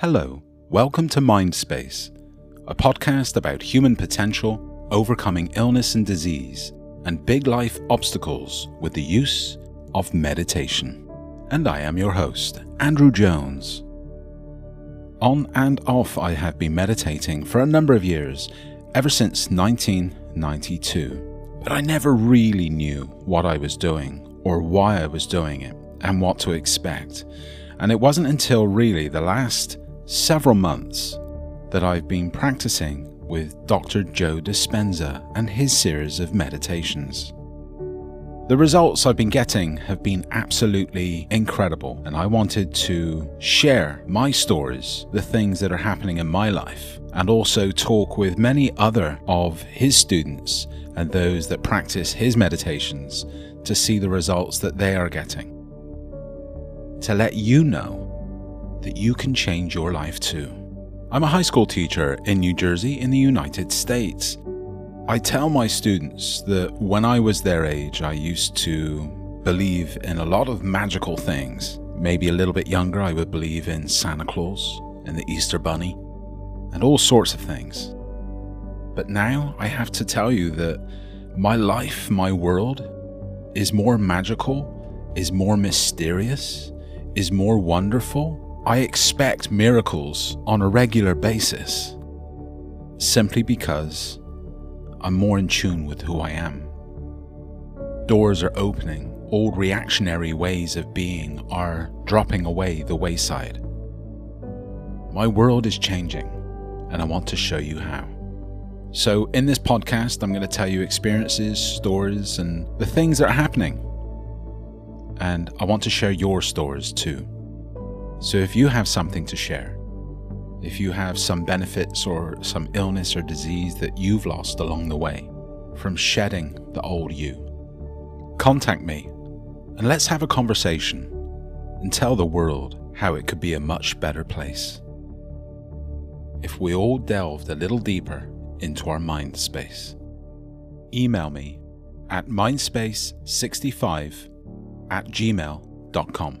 Hello, welcome to Mindspace, a podcast about human potential, overcoming illness and disease, and big life obstacles with the use of meditation. And I am your host, Andrew Jones. On and off, I have been meditating for a number of years, ever since 1992. But I never really knew what I was doing or why I was doing it and what to expect. And it wasn't until really the last several months that I've been practicing with Dr. Joe Dispenza and his series of meditations. The results I've been getting have been absolutely incredible, and I wanted to share my stories, the things that are happening in my life, and also talk with many other of his students and those that practice his meditations to see the results that they are getting. To let you know that you can change your life too. I'm a high school teacher in New Jersey in the United States. I tell my students that when I was their age, I used to believe in a lot of magical things. Maybe a little bit younger, I would believe in Santa Claus and the Easter Bunny and all sorts of things. But now I have to tell you that my life, my world, is more magical, is more mysterious, is more wonderful I expect miracles on a regular basis simply because I'm more in tune with who I am. Doors are opening, old reactionary ways of being are dropping away the wayside. My world is changing, and I want to show you how. So, in this podcast, I'm going to tell you experiences, stories, and the things that are happening. And I want to share your stories too. So if you have something to share, if you have some benefits or some illness or disease that you've lost along the way from shedding the old you, contact me and let's have a conversation and tell the world how it could be a much better place. If we all delved a little deeper into our mind space, email me at mindspace65 at gmail.com.